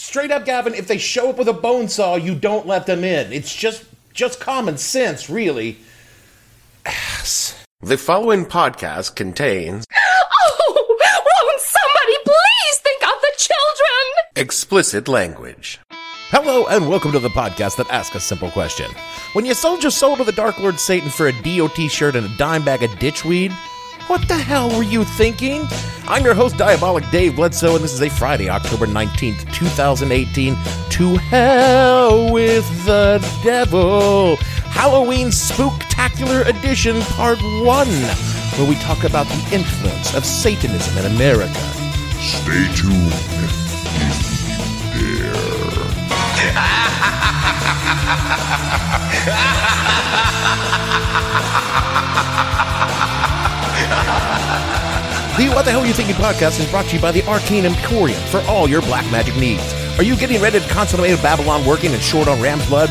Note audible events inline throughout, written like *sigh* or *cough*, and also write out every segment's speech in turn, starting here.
Straight up, Gavin, if they show up with a bone saw, you don't let them in. It's just just common sense, really. Ass. *sighs* The following podcast contains Oh, won't somebody please think of the children? explicit language. Hello, and welcome to the podcast that asks a simple question. When you sold your soul to the Dark Lord Satan for a DOT shirt and a dime bag of ditchweed, what the hell were you thinking? I'm your host, Diabolic Dave Bledsoe, and this is a Friday, October 19th, 2018. To hell with the devil! Halloween Spooktacular Edition, Part 1, where we talk about the influence of Satanism in America. Stay tuned. There. *laughs* The What the Hell You Thinking podcast is brought to you by the Arcane Emporium for all your black magic needs. Are you getting ready to consummate a Babylon working and short on ram's blood?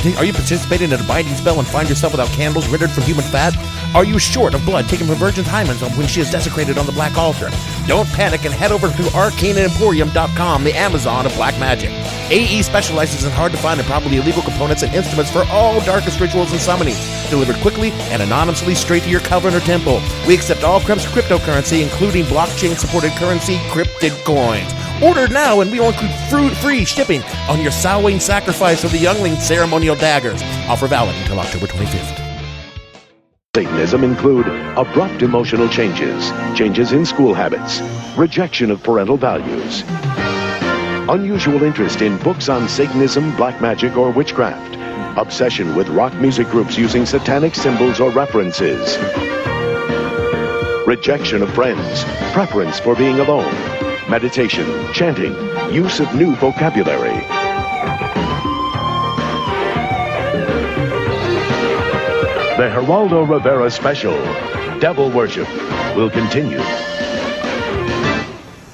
Are, you participating in a binding spell and find yourself without candles rendered from human fat? Are you short of blood taken from Virgin Hymens when she is desecrated on the black altar? Don't panic and head over to arcaneemporium.com, the Amazon of black magic. AE specializes in hard to find and probably illegal components and instruments for all darkest rituals and summonings, delivered quickly and anonymously straight to your coven or temple. We accept all cryptocurrency, including blockchain supported currency, cryptid coins. Order now and we will include fruit free shipping on your Samhain sacrifice of the youngling ceremonial daggers. Offer valid until October 25th. Satanism include abrupt emotional changes, changes in school habits, rejection of parental values, unusual interest in books on Satanism, black magic, or witchcraft, obsession with rock music groups using satanic symbols or references, rejection of friends, preference for being alone, meditation, chanting, use of new vocabulary. The Geraldo Rivera special, Devil Worship, will continue.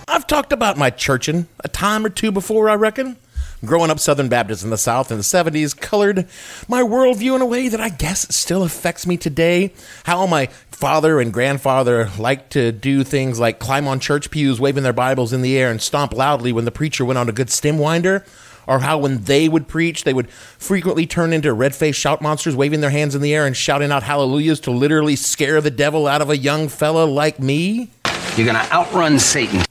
I've talked about my churchin' a time or two before, I reckon. Growing up Southern Baptist in the South in the 70s colored my worldview in a way that I guess still affects me today. How my father and grandfather liked to do things like climb on church pews, waving their Bibles in the air, and stomp loudly when the preacher went on a good stem winder. Or how when they would preach, they would frequently turn into red faced shout monsters, waving their hands in the air and shouting out hallelujahs to literally scare the devil out of a young fella like me. You're gonna outrun Satan.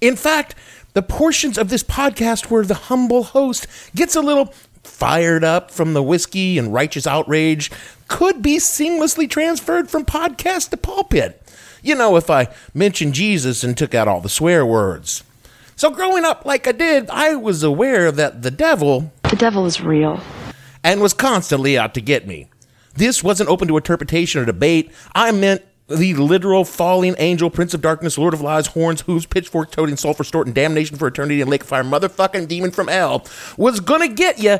In fact, the portions of this podcast where the humble host gets a little fired up from the whiskey and righteous outrage could be seamlessly transferred from podcast to pulpit. You know, if I mentioned Jesus and took out all the swear words. So, growing up like I did, I was aware that the devil The devil is real. and was constantly out to get me. This wasn't open to interpretation or debate. I meant the literal falling angel, prince of darkness, lord of lies, horns, hooves, pitchfork, toting, sulfur, storting, damnation for eternity, and lake of fire, motherfucking demon from hell was gonna get you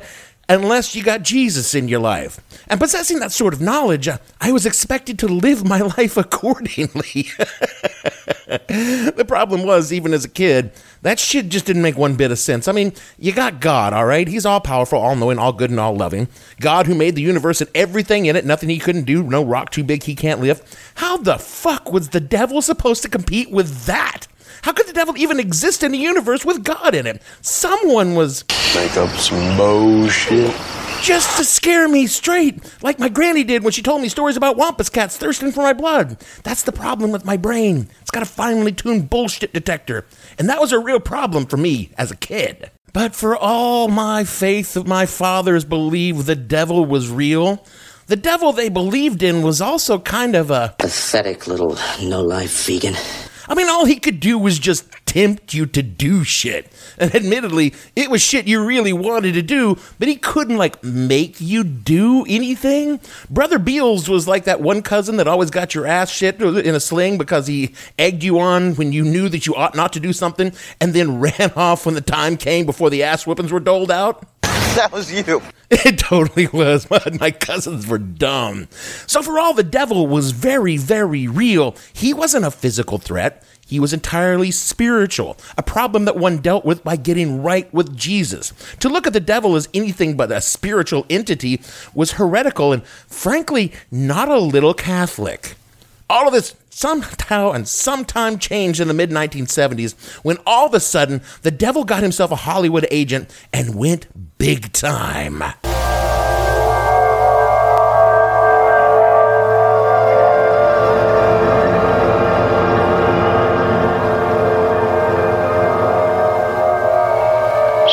unless you got Jesus in your life. And possessing that sort of knowledge, I was expected to live my *laughs* life accordingly. *laughs* the problem was, even as a kid, that shit just didn't make one bit of sense. I mean, you got God, all right? He's all powerful, all knowing, all good, and all loving. God who made the universe and everything in it, nothing he couldn't do, no rock too big he can't lift. How the fuck was the devil supposed to compete with that? How could the devil even exist in a universe with God in it? Someone was Make up some bullshit. just to scare me straight, like my granny did when she told me stories about wampus cats thirsting for my blood. That's the problem with my brain. It's got a finely tuned bullshit detector. And that was a real problem for me as a kid. But for all my faith that my fathers believed the devil was real, the devil they believed in was also kind of a Pathetic little no life vegan. I mean, all he could do was just tempt you to do shit. And admittedly, it was shit you really wanted to do, but he couldn't, like, make you do anything. Brother Beals was like that one cousin that always got your ass shit in a sling because he egged you on when you knew that you ought not to do something and then *laughs* ran off when the time came before the ass whippings were doled out. *laughs* That was you. It totally was. *laughs* My cousins were dumb. So, for all the devil was very, very real, he wasn't a physical threat. He was entirely spiritual, a problem that one dealt with by getting right with Jesus. To look at the devil as anything but a spiritual entity was heretical and, frankly, not a little Catholic. All of this somehow and sometime changed in the mid 1970s when all of a sudden the devil got himself a Hollywood agent and went big time.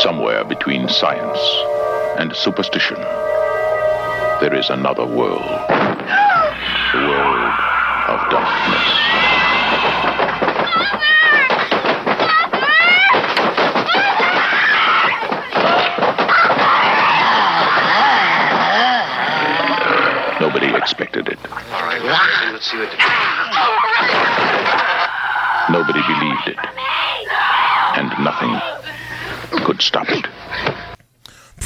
Somewhere between science and superstition, there is another world. The world of darkness. Nobody expected it. All right, let's, let's see what. Nobody believed it. And nothing could stop it.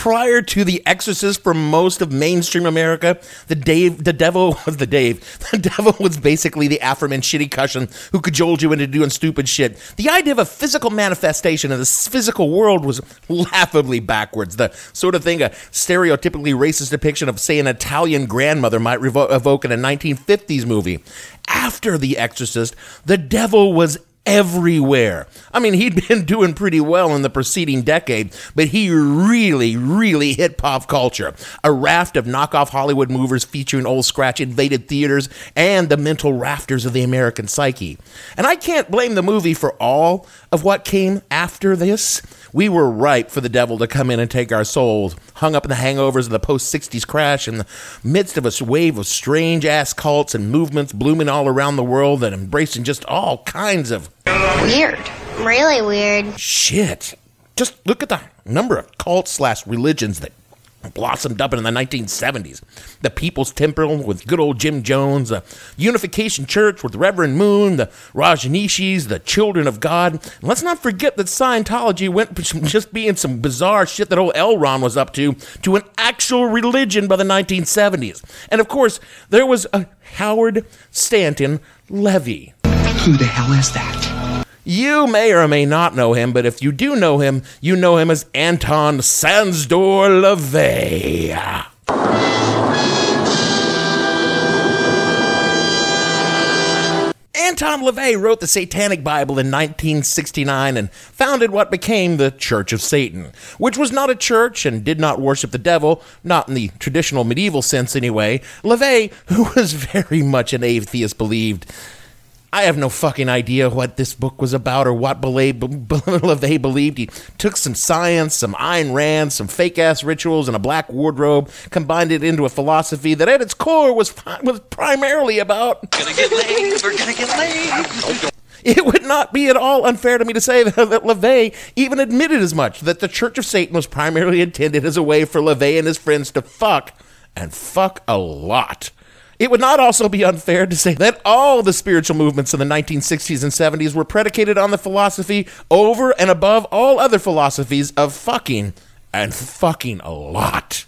Prior to The Exorcist for most of mainstream America, the Dave, the devil *laughs* was the Dave. The devil was basically the aforementioned shitty cushion who cajoled you into doing stupid shit. The idea of a physical manifestation in the physical world was laughably backwards. The sort of thing a stereotypically racist depiction of, say, an Italian grandmother might revo- evoke in a 1950s movie. After The Exorcist, the devil was everywhere. I mean, he'd *laughs* been doing pretty well in the preceding decade, but he really, really hit pop culture. A raft of knockoff Hollywood movers featuring Old Scratch invaded theaters and the mental rafters of the American psyche. And I can't blame the movie for all of what came after this. We were ripe for the devil to come in and take our souls, hung up in the hangovers of the post 60s crash in the midst of a wave of strange ass cults and movements blooming all around the world and embracing just all kinds of Weird. Really weird. shit. Just look at the number of cults slash religions that blossomed up in the 1970s. The People's Temple with good old Jim Jones, the Unification Church with Reverend Moon, the Rajneeshees, the Children of God. And let's not forget that Scientology went from *laughs* just being some bizarre shit that old L. Ron was up to to an actual religion by the 1970s. And of course, there was a Howard Stanton Levey. Who the hell is that? You may or may not know him, but if you do know him, you know him as Anton Szandor LaVey. Anton LaVey wrote the Satanic Bible in 1969 and founded what became the Church of Satan, which was not a church and did not worship the devil, not in the traditional medieval sense anyway. LaVey, who was *laughs* very much an atheist, believed I have no fucking idea what this book was about or what Belay- *laughs* B- B- believed. He took some science, some Ayn Rand, some fake ass rituals, and a black wardrobe, combined it into a philosophy that at its core was, was primarily about. Gonna get laid. We're gonna get laid. It would not be at all unfair to me to say that, that LaVey even admitted as much that the Church of Satan was primarily intended as a way for LaVey and his friends to fuck, and fuck a lot. It would not also be unfair to say that all the spiritual movements in the 1960s and 70s were predicated on the philosophy over and above all other philosophies of fucking and fucking a lot.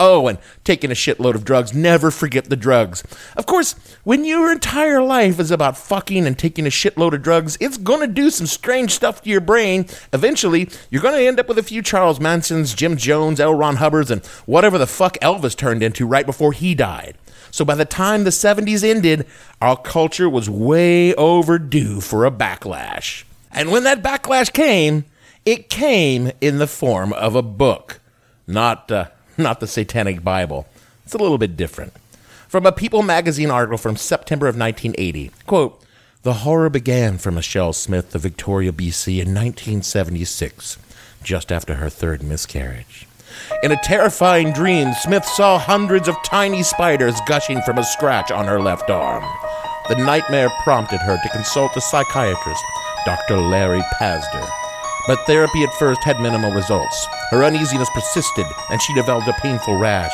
Oh, and taking a shitload of drugs. Never forget the drugs. Of course, when your entire life is about fucking and taking a shitload of drugs, it's going to do some strange stuff to your brain. Eventually, you're going to end up with a few Charles Mansons, Jim Jones, L. Ron Hubbards, and whatever the fuck Elvis turned into right before he died. So by the time the 70s ended, our culture was way overdue for a backlash. And when that backlash came, it came in the form of a book, not uh, not the Satanic Bible. It's a little bit different. From a People magazine article from September of 1980, quote, "The horror began for Michelle Smith of Victoria, BC in 1976, just after her third miscarriage." In a terrifying dream, Smith saw hundreds of tiny spiders gushing from a scratch on her left arm. The nightmare prompted her to consult a psychiatrist, Dr. Larry Pazder. But therapy at first had minimal results. Her uneasiness persisted, and she developed a painful rash.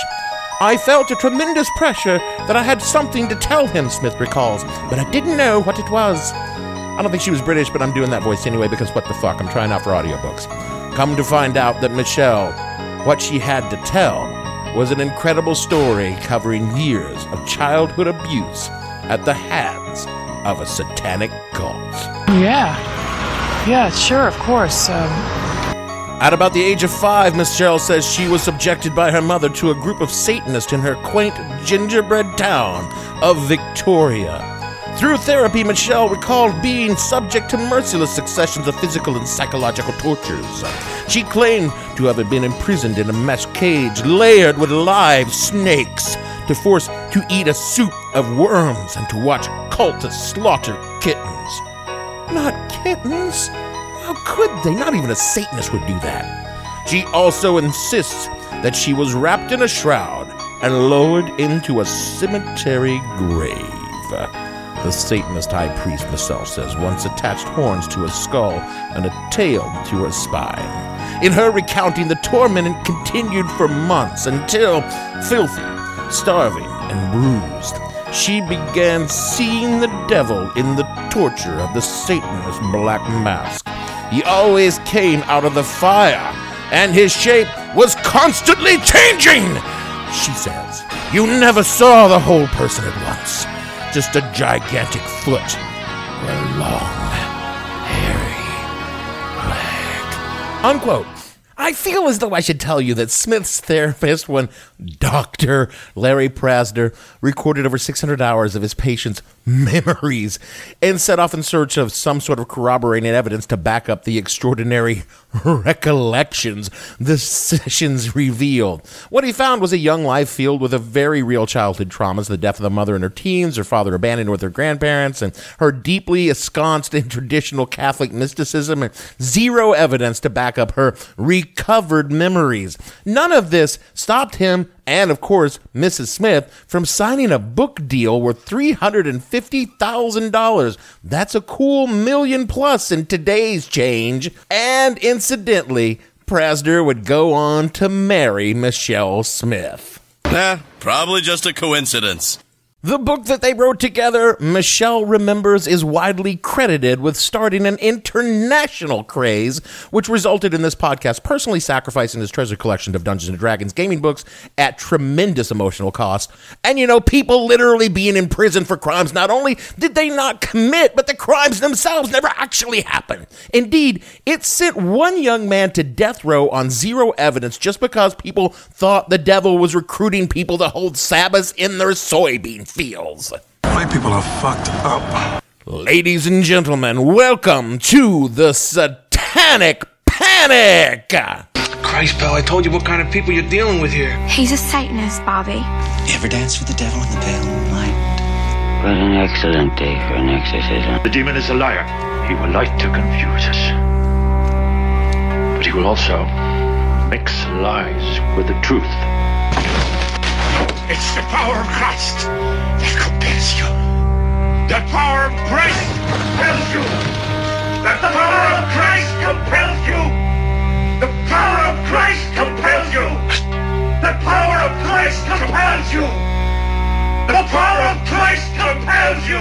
I felt a tremendous pressure that I had something to tell him, Smith recalls, but I didn't know what it was. I don't think she was British, but I'm doing that voice anyway because what the fuck, I'm trying out for audiobooks. Come to find out that Michelle What she had to tell was an incredible story covering years of childhood abuse at the hands of a satanic cult. Yeah. Yeah, sure, of course. Um, At about the age of five, Miss Michelle says she was subjected by her mother to a group of Satanists in her quaint gingerbread town of Victoria. Through therapy, Michelle recalled being subject to merciless successions of physical and psychological tortures. She claimed to have been imprisoned in a mesh cage layered with live snakes, to force to eat a soup of worms, and to watch cultists slaughter kittens. Not kittens? How could they? Not even a Satanist would do that. She also insists that she was wrapped in a shroud and lowered into a cemetery grave. The Satanist high priest Michelle says once attached horns to her skull and a tail to her spine. In her recounting, the torment continued for months until, filthy, starving, and bruised, she began seeing the devil in the torture of the Satanist black mask. He always came out of the fire, and his shape was constantly changing. She says, You never saw the whole person at once, just a gigantic foot a long, hairy leg. Unquote. I feel as though I should tell you that Smith's therapist, one Dr. Larry Pazder, recorded over 600 hours of his patient's *laughs* memories and set off in search of some sort of corroborating evidence to back up the extraordinary *laughs* recollections the sessions revealed. What he found was a young life filled with a very real childhood traumas the death of the mother in her teens, her father abandoned with her grandparents, and her deeply ensconced in traditional Catholic mysticism, and zero evidence to back up her recovered memories. None of this stopped him and, of course, Mrs. Smith from signing a book deal worth $350,000. That's a cool million plus in today's change. And incidentally, Pazder would go on to marry Michelle Smith. Nah, probably just a coincidence. The book that they wrote together, Michelle Remembers, is widely credited with starting an international craze, which resulted in this podcast personally sacrificing his treasure collection of Dungeons and Dragons gaming books at tremendous emotional cost. And you know, people literally being in prison for crimes not only did they not commit, but the crimes themselves never actually happened. Indeed, it sent one young man to death row on zero evidence just because people thought the devil was recruiting people to hold Sabbaths in their soybean fields. My people are fucked up. Ladies and gentlemen, welcome to the Satanic Panic! Christ, pal, I told you what kind of people you're dealing with here. He's a Satanist, Bobby. You ever dance with the devil in the pale moonlight? What an excellent day for an exorcism. The demon is a liar. He will like to confuse us. But he will also mix lies with the truth. It's the power of Christ that compels you. The power of Christ compels you. The power of Christ compels you. The power of Christ compels you. The power of Christ compels you. The power of Christ compels you.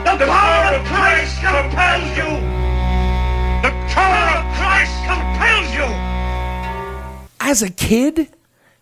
The power of Christ compels you. The power of Christ compels you. As a kid,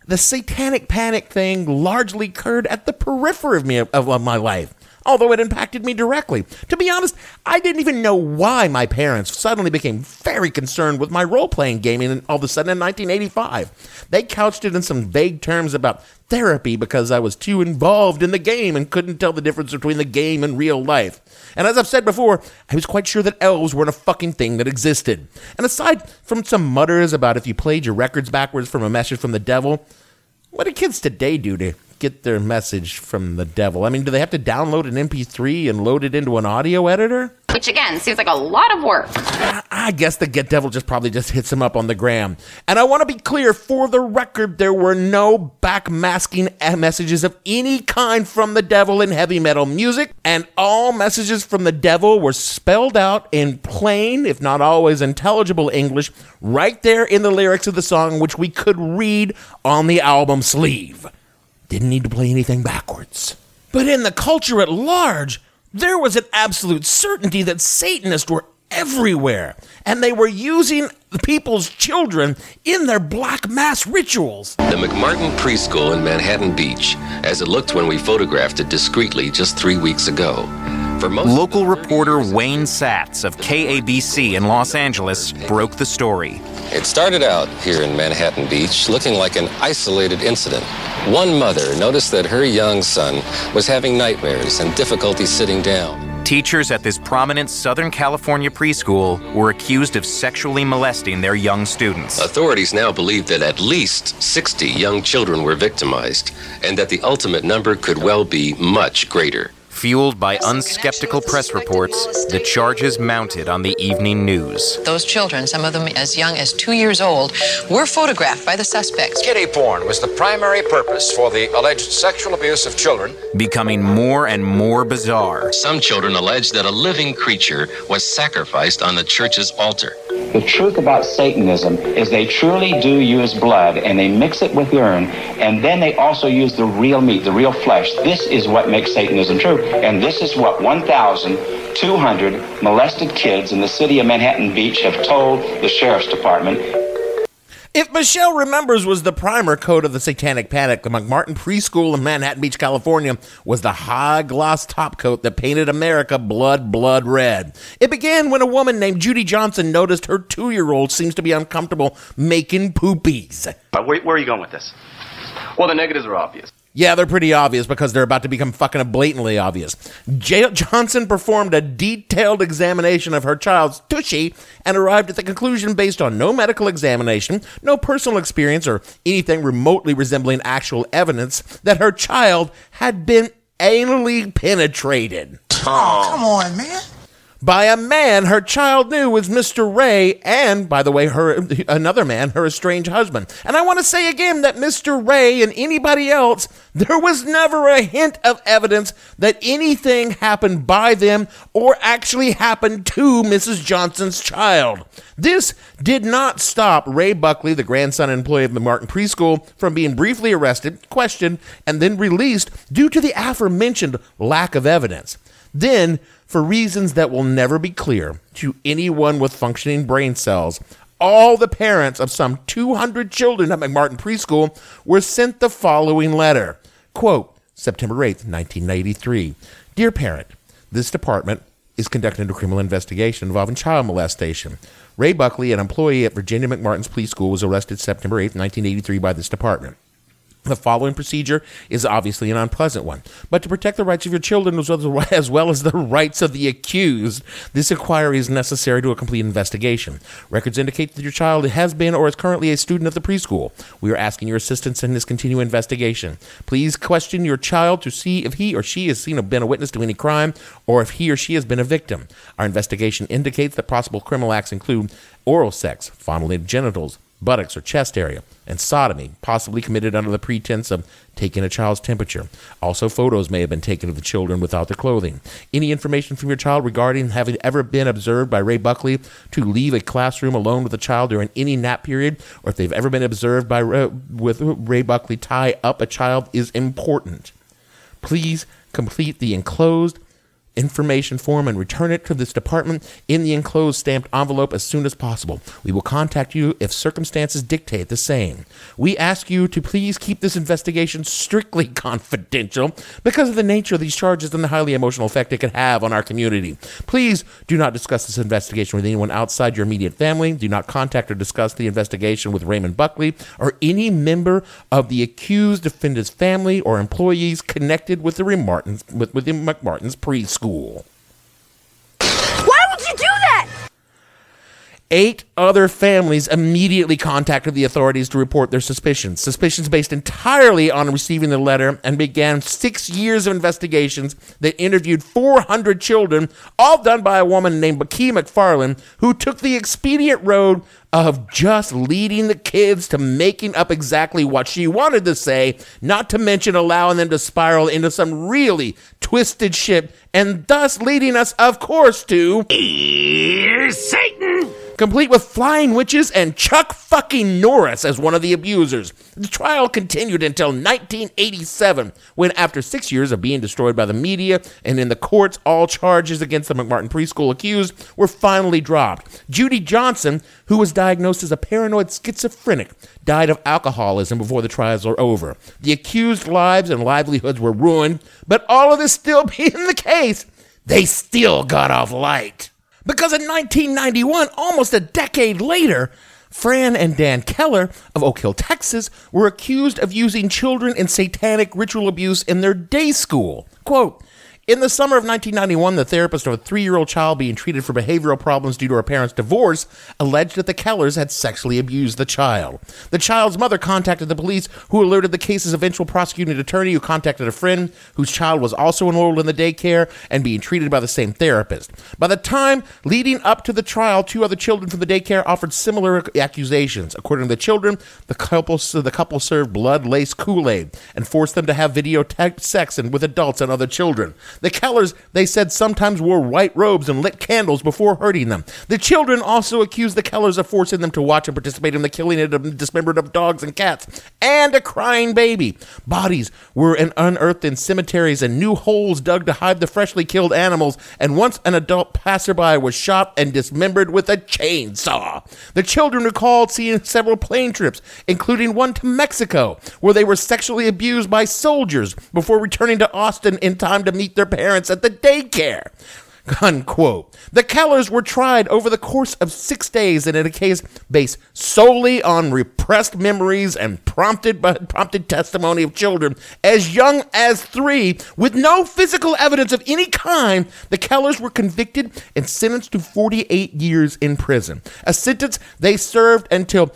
the satanic panic thing largely occurred at the periphery of me of, of my life although it impacted me directly. To be honest, I didn't even know why my parents suddenly became very concerned with my role playing gaming all of a sudden in 1985. They couched it in some vague terms about therapy because I was too involved in the game and couldn't tell the difference between the game and real life. And as I've said before, I was quite sure that elves weren't a fucking thing that existed. And aside from some mutters about if you played your records backwards from a message from the devil, what do kids today do to get their message from the devil? I mean, do they have to download an MP3 and load it into an audio editor? Which again seems like a lot of work. I guess the Get Devil just probably just hits him up on the gram. And I want to be clear for the record, there were no backmasking messages of any kind from the devil in heavy metal music, and all messages from the devil were spelled out in plain, if not always intelligible English, right there in the lyrics of the song, which we could read on the album sleeve. Didn't need to play anything backwards. But in the culture at large, there was an absolute certainty that Satanists were everywhere. and they were using people's children in their black mass rituals. The McMartin Preschool in Manhattan Beach, as it looked when we photographed it discreetly just three weeks ago. Local reporter Wayne Satz of KABC in Los Angeles broke the story. It started out here in Manhattan Beach looking like an isolated incident. One mother noticed that her young son was having nightmares and difficulty sitting down. Teachers at this prominent Southern California preschool were accused of sexually molesting their young students. Authorities now believe that at least 60 young children were victimized and that the ultimate number could well be much greater. Fueled by unskeptical press reports, the charges mounted on the evening news. Those children, some of them as young as two years old, were photographed by the suspects. Kiddie porn was the primary purpose for the alleged sexual abuse of children. Becoming more and more bizarre. Some children allege that a living creature was sacrificed on the church's altar. The truth about Satanism is they truly do use blood and they mix it with urine, and then they also use the real meat, the real flesh. This is what makes Satanism true. And this is what 1,200 molested kids in the city of Manhattan Beach have told the sheriff's department. If Michelle Remembers was the primer coat of the Satanic Panic, the McMartin Preschool in Manhattan Beach, California was the high gloss top coat that painted America blood, blood red. It began when a woman named Judy Johnson noticed her two year old seems to be uncomfortable making poopies. Where, where are you going with this? Well, the negatives are obvious. Yeah, they're pretty obvious because they're about to become fucking blatantly obvious. J- Johnson performed a detailed examination of her child's tushy and arrived at the conclusion based on no medical examination, no personal experience, or anything remotely resembling actual evidence that her child had been anally penetrated. Oh, come on, man by a man her child knew was Mr. Ray, and by the way, her another man, her estranged husband. And I want to say again that Mr. Ray and anybody else, there was never a hint of evidence that anything happened by them or actually happened to Mrs. Johnson's child. This did not stop Ray Buckley, the grandson and employee of the Martin Preschool, from being briefly arrested, questioned, and then released due to the aforementioned lack of evidence. Then for reasons that will never be clear to anyone with functioning brain cells. All the parents of some 200 children at McMartin Preschool were sent the following letter. Quote, September 8th, 1993. Dear parent, this department is conducting a criminal investigation involving child molestation. Ray Buckley, an employee at Virginia McMartin's Preschool, was arrested September 8th, 1983 by this department. The following procedure is obviously an unpleasant one, but to protect the rights of your children *laughs* as well as, the rights of the accused, this inquiry is necessary to a complete investigation. Records indicate that your child has been or is currently a student of the preschool. We are asking your assistance in this continued investigation. Please question your child to see if he or she has seen or been a witness to any crime or if he or she has been a victim. Our investigation indicates that possible criminal acts include oral sex, fondling genitals, buttocks or chest area, and sodomy, possibly committed under the pretense of taking a child's temperature. Also, photos may have been taken of the children without their clothing. Any information from your child regarding having ever been observed by Ray Buckley to leave a classroom alone with a child during any nap period, or if they've ever been observed by Ray, with Ray Buckley tie up a child is important. Please complete the enclosed information form and return it to this department in the enclosed stamped envelope as soon as possible. We will contact you if circumstances dictate the same. We ask you to please keep this investigation strictly *laughs* confidential because of the nature of these charges and the highly emotional effect it could have on our community. Please do not discuss this investigation with anyone outside your immediate family. Do not contact or discuss the investigation with Raymond Buckley or any member of the accused defendant's family or employees connected with the with, with the McMartin's preschool school. Why would you do that? Eight other families immediately contacted the authorities to report their suspicions. Suspicions based entirely on receiving the letter and began six years of investigations that interviewed 400 children, all done by a woman named Becky McFarland, who took the expedient road of just leading the kids to making up exactly what she wanted to say, not to mention allowing them to spiral into some really twisted shit, and thus leading us, of course, to. Here's Satan! complete with flying witches and Chuck fucking Norris as one of the abusers. The trial continued until 1987, when, after six years of being destroyed by the media and in the courts, all charges against the McMartin preschool accused were finally dropped. Judy Johnson, who was diagnosed as a paranoid schizophrenic, died of alcoholism before the trials were over. The accused lives and livelihoods were ruined, but all of this still *laughs* being the case, they still got off light. Because in 1991, almost a decade later, Fran and Dan Keller of Oak Hill, Texas, were accused of using children in satanic ritual abuse in their day school. Quote, in the summer of 1991, the therapist of a three year old child being treated for behavioral problems due to her parents' divorce alleged that the Kellers had sexually abused the child. The child's mother contacted the police, who alerted the case's eventual prosecuting attorney, who contacted a friend whose child was also enrolled in the daycare and being treated by the same therapist. By the time leading up to the trial, two other children from the daycare offered similar accusations. According to the children, the couple, the couple served blood laced Kool Aid and forced them to have videotaped sex and with adults and other children. The Kellers, they said, sometimes wore white robes and lit candles before hurting them. The children also accused the Kellers of forcing them to watch and participate in the killing of dismembered of dogs and cats and a crying baby. Bodies were unearthed in cemeteries and new holes dug to hide the freshly killed animals. And once an adult passerby was shot and dismembered with a chainsaw. The children recalled seeing several plane trips, including one to Mexico, where they were sexually abused by soldiers before returning to Austin in time to meet their parents at the daycare. Unquote. The Kellers were tried over the course of six days and in a case based solely on repressed memories and prompted by prompted testimony of children as young as three, with no physical evidence of any kind. The Kellers were convicted and sentenced to 48 years in prison, a sentence they served until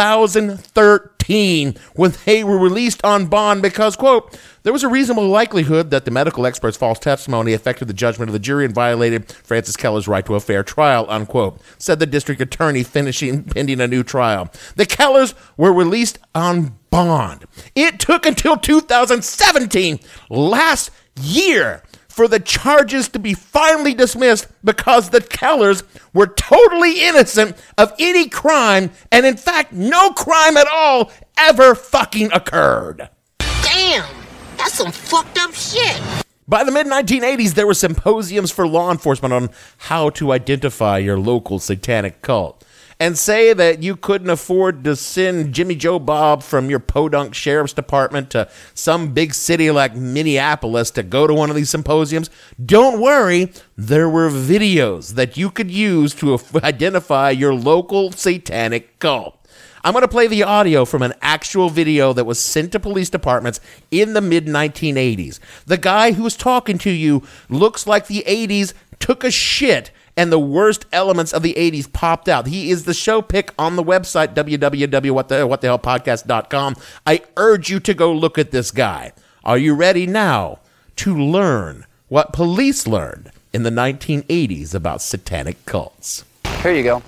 2013 when they were released on bond because, quote, there was a reasonable likelihood that the medical expert's false testimony affected the judgment of the jury and violated Frances Keller's right to a fair trial, unquote, said the district attorney finishing *laughs* pending a new trial. The Kellers were released on bond. It took until 2017, last year, for the charges to be finally dismissed because the Kellers were totally innocent of any crime, and in fact, no crime at all ever fucking occurred. Damn, that's some fucked up shit. By the mid 1980s, there were symposiums for law enforcement on how to identify your local satanic cult. And say that you couldn't afford to send Jimmy Joe Bob from your Podunk Sheriff's Department to some big city like Minneapolis to go to one of these symposiums. Don't worry, there were videos that you could use to identify your local satanic cult. I'm going to play the audio from an actual video that was sent to police departments in the mid 1980s. The guy who's talking to you looks like the 80s took a shit and the worst elements of the 80s popped out. He is the show pick on the website www.whatthehellpodcast.com. I urge you to go look at this guy. Are you ready now to learn what police learned in the 1980s about satanic cults? Here you go.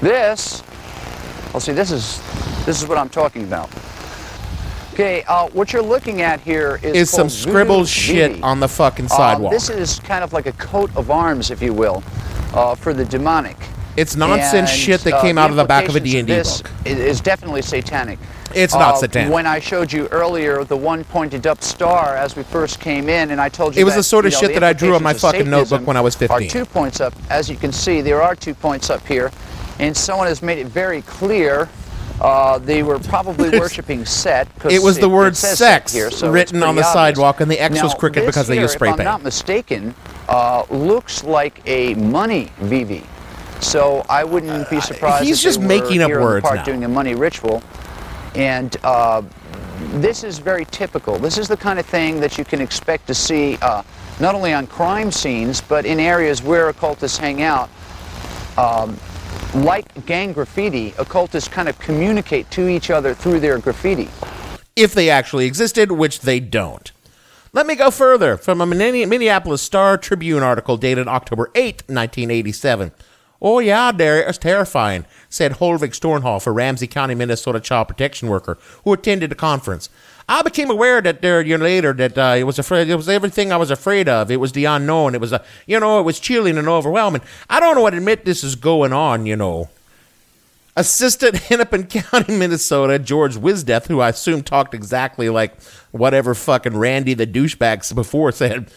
This well, see, this is this is what I'm talking about. Okay, uh, what you're looking at here is, is some scribbled shit on the fucking Uh, sidewalk. this is kind of like a coat of arms, if you will, uh, for the demonic. It's nonsense And, shit that uh, came out of the back of a D&D this book. i- Is definitely satanic. It's not Uh, satanic. When I showed you earlier the one pointed up star as we first came in, and I told you It was that, the sort of you know, shit that I drew on my fucking notebook when I was Are 15. two points up, as you can see. There are two points up here, and someone has made it very clear. Uh, they were probably *laughs* worshiping Set. It was the word says sex here, so written on the obvious. sidewalk, and the X was Now, crooked this because they used spray if I'm not mistaken, uh, looks like a money VV. So I wouldn't be surprised. Uh, he's just making up here words park now. doing a money ritual, and uh, this is very typical. This is the kind of thing that you can expect to see uh, not only on crime scenes, but in areas where occultists hang out. Um, like gang graffiti, occultists kind of communicate to each other through their graffiti. if they actually existed, which they don't. Let me go further from a Minneapolis Star Tribune article dated October 8, 1987. Oh, yeah, Derry, it was terrifying, said Holvik Stornhoff, a Ramsey County, Minnesota child protection worker who attended the conference. I became aware that there, you know, later that uh, it was afraid. It was everything I was afraid of. It was the unknown. It was, a you know, it was chilling and overwhelming. I don't know what admit this is going on. You know, Assistant *laughs* Hennepin County, Minnesota, George Wisdeath, who I assume talked exactly like whatever fucking Randy the douchebags *laughs* before said,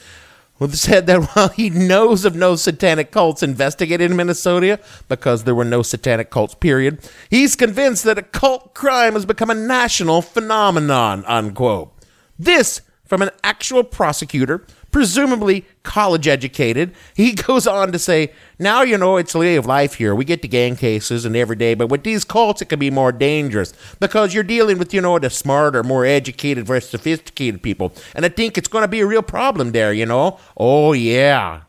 said that *laughs* while he knows of no satanic cults investigated in Minnesota because there were no satanic cults, period, he's convinced that occult crime has become a national phenomenon, unquote. This from an actual prosecutor presumably college educated. *laughs* He goes on to say, Now you know it's the way of life here. We get to gang cases and every day, but with these cults, it can be more dangerous because you're dealing with, you know, the smarter, more educated, very sophisticated people. And I think it's going to be a real problem there, you know? Oh, yeah.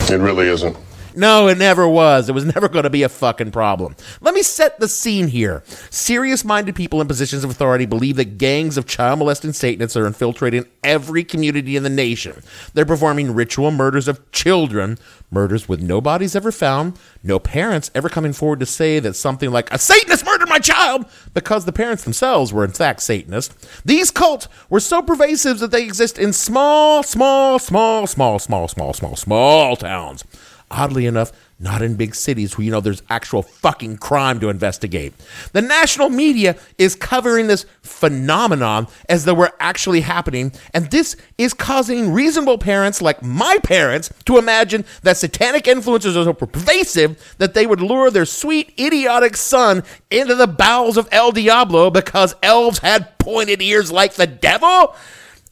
It really isn't. No, it never was. It was never going to be a fucking problem. Let me set the scene here. Serious minded people in positions of authority believe that gangs of child molesting Satanists are infiltrating every community in the nation. They're performing ritual murders of children, murders with no bodies ever found, no parents ever coming forward to say that something like, a Satanist murdered my child, because the parents themselves were in fact Satanists. These cults were so pervasive that they exist in small, small, small, small, small, small, small, small towns. Oddly enough, not in big cities where you know there's actual fucking crime to investigate. The national media is covering this phenomenon as though we're actually happening, and this is causing reasonable parents like my parents to imagine that satanic influences are so pervasive that they would lure their sweet, idiotic son into the bowels of El Diablo because elves had pointed ears like the devil.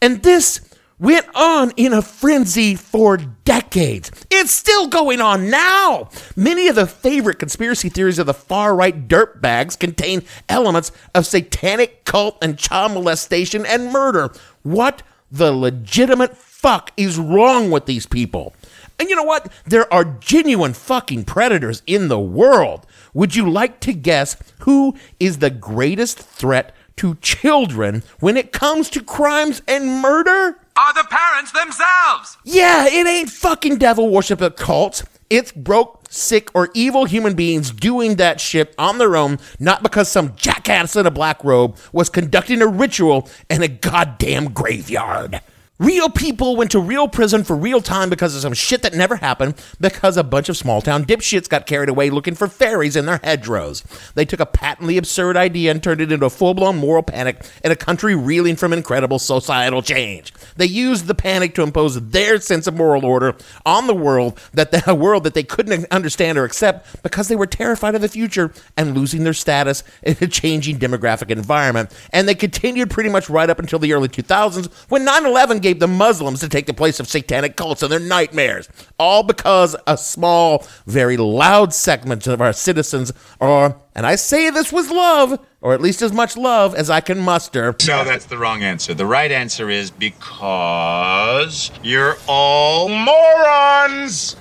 And this went on in a frenzy for decades. It's still going on now. Many of the favorite conspiracy theories of the far right dirtbags contain elements of satanic cult and child molestation and murder. What the legitimate fuck is wrong with these people? And you know what? There are genuine fucking predators in the world. Would you like to guess who is the greatest threat to children when it comes to crimes and murder? Are the parents themselves? Yeah, it ain't fucking devil worship at cult. It's broke, sick, or evil human beings doing that shit on their own, not because some jackass in a black robe was conducting a ritual in a goddamn graveyard. Real people went to real prison for real time because of some shit that never happened because a bunch of small town dipshits got carried away looking for fairies in their hedgerows. They took a patently absurd idea and turned it into a full blown moral panic in a country reeling from incredible societal change. They used the panic to impose their sense of moral order on the world that the *laughs* a world that they couldn't understand or accept because they were terrified of the future and losing their status in a changing demographic environment. And they continued pretty much right up until the early 2000s when 9 11 gave the Muslims to take the place of satanic cults and their nightmares. All because a small, very loud segment of our citizens are, and I say this with love, or at least as much love as I can muster. No, that's the wrong answer. The right answer is because you're all morons.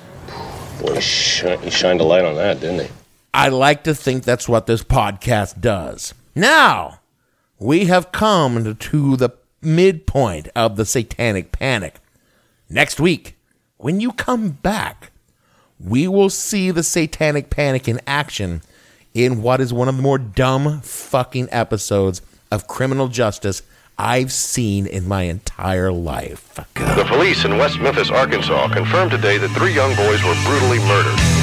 Boy, he, shi- he shined a light on that, didn't he? I like to think that's what this podcast does. Now, we have come to the midpoint of the satanic panic. Next week, when you come back, we will see the satanic panic in action in what is one of the more dumb fucking episodes of criminal justice I've seen in my entire life. The police in West Memphis, Arkansas confirmed today that three young boys were brutally murdered.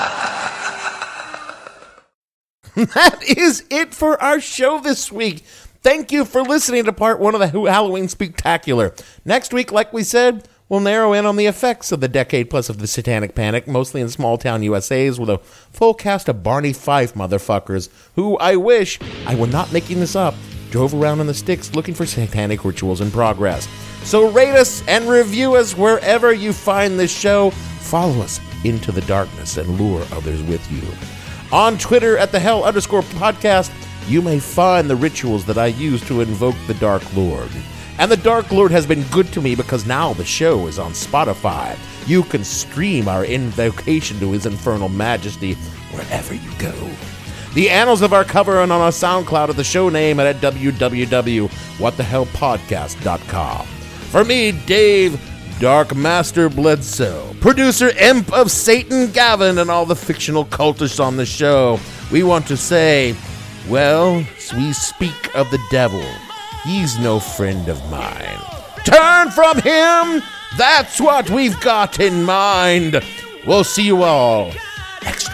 *laughs* that is it for our show this week. Thank you for listening to part one of the Halloween Spectacular. Next week, like we said, we'll narrow in on the effects of the decade plus of the Satanic Panic, mostly in small town USAs, with a full cast of Barney Fife motherfuckers who I wish, I were not making this up, drove around on the sticks looking for satanic rituals in progress. So rate us and review us wherever you find this show. Follow us into the darkness and lure others with you. On Twitter at the hell underscore podcast, you may find the rituals that I use to invoke the Dark Lord. And the Dark Lord has been good to me because now the show is on Spotify. You can stream our invocation to his infernal majesty wherever you go. The annals of our cover are on our SoundCloud at the show name and at www.whatthehellpodcast.com. For me, Dave Dark Master Bledsoe, producer Imp of Satan Gavin, and all the fictional cultists on the show, we want to say, well, we speak of the devil. He's no friend of mine. Turn from him! That's what we've got in mind. We'll see you all next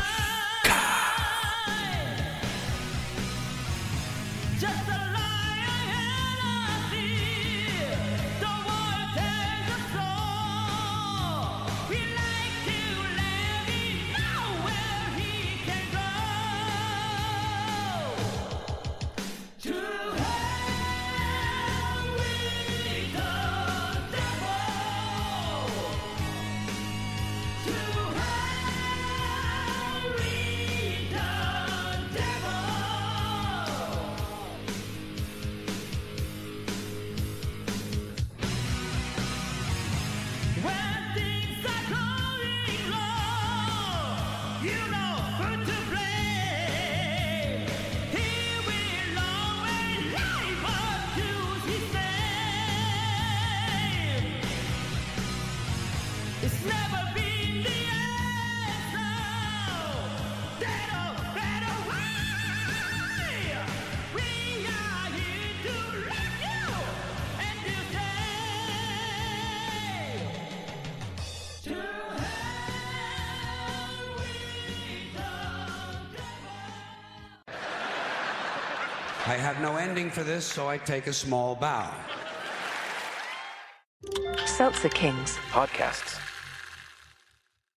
have no ending for this, so I take a small bow. Seltzer Kings. Podcasts.